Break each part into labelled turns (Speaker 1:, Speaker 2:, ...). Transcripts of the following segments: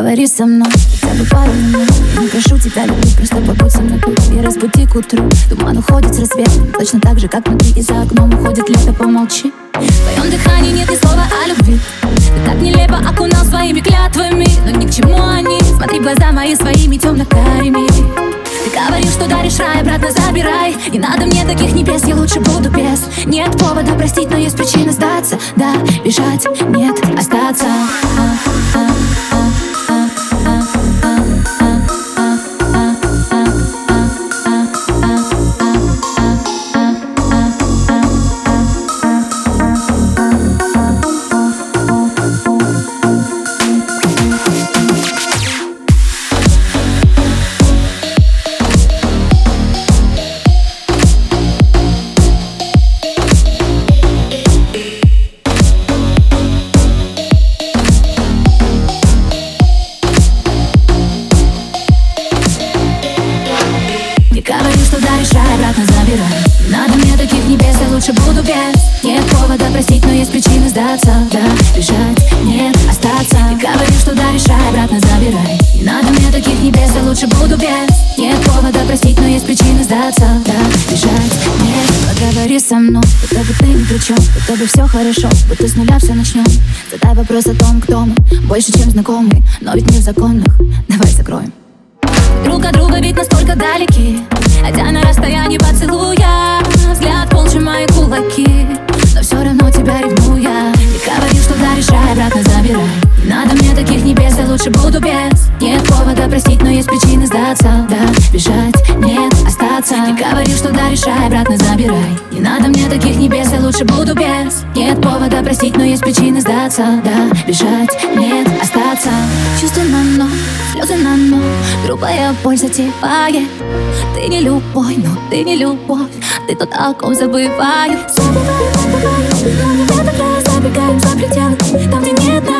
Speaker 1: Поговори со мной. Хотя бы пару минут прошу тебя любить, просто побудь со мной. Тут И разбуди к утру Туман уходит с рассветом Точно так же, как внутри и за окном уходит лето Помолчи. В твоем дыхании нет ни слова о любви. Ты так нелепо окунал своими клятвами Но ни к чему они. Смотри в глаза мои своими темно-карими ты говоришь, что даришь рай, обратно забирай. Не надо мне таких небес, я лучше буду без. Нет повода простить, но есть причина сдаться. Да, бежать, нет, остаться лучше буду без. Нет повода простить, но есть причины сдаться. Да, бежать, нет, остаться. Ты говоришь, что да, решай, обратно забирай. Надо мне таких небес, я лучше буду без. Нет повода простить, но есть причины сдаться. Да, бежать, нет, поговори со мной Будто бы ты ни при чем, будто бы все хорошо Будто с нуля все начнем Задай вопрос о том, кто мы Больше, чем знакомый, но ведь не в законных. Давай закроем. Друг от друга ведь настолько далеки. Хотя на расстоянии надо мне таких небес, я лучше буду без. Нет повода простить, но есть причины сдаться. Да, бежать, нет, остаться. Не говорю, что да, решай, обратно забирай. Не надо мне таких небес, я лучше буду без. Нет повода простить, но есть причины сдаться. Да, бежать, нет, остаться. Чувства на ноль, слезы на ноль Грубая боль затевает. Ты не любовь, но ты не любовь. Ты тот, о ком забываю Забываю, забываю, так Забегаем за пределы. Там, где нет нас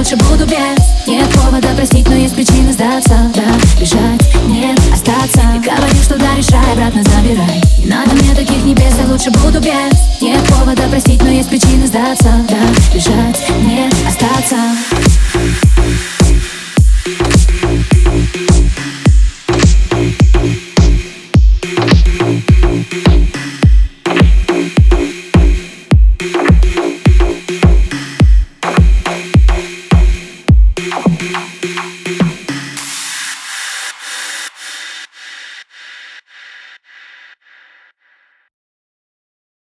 Speaker 1: лучше буду без. Нет повода простить, но есть причины сдаться. Да, бежать, нет, остаться. И говорю, что да, решай, обратно забирай. Надо мне таких небес, я лучше буду без. Нет повода простить, но есть причины сдаться. Да, бежать, нет, остаться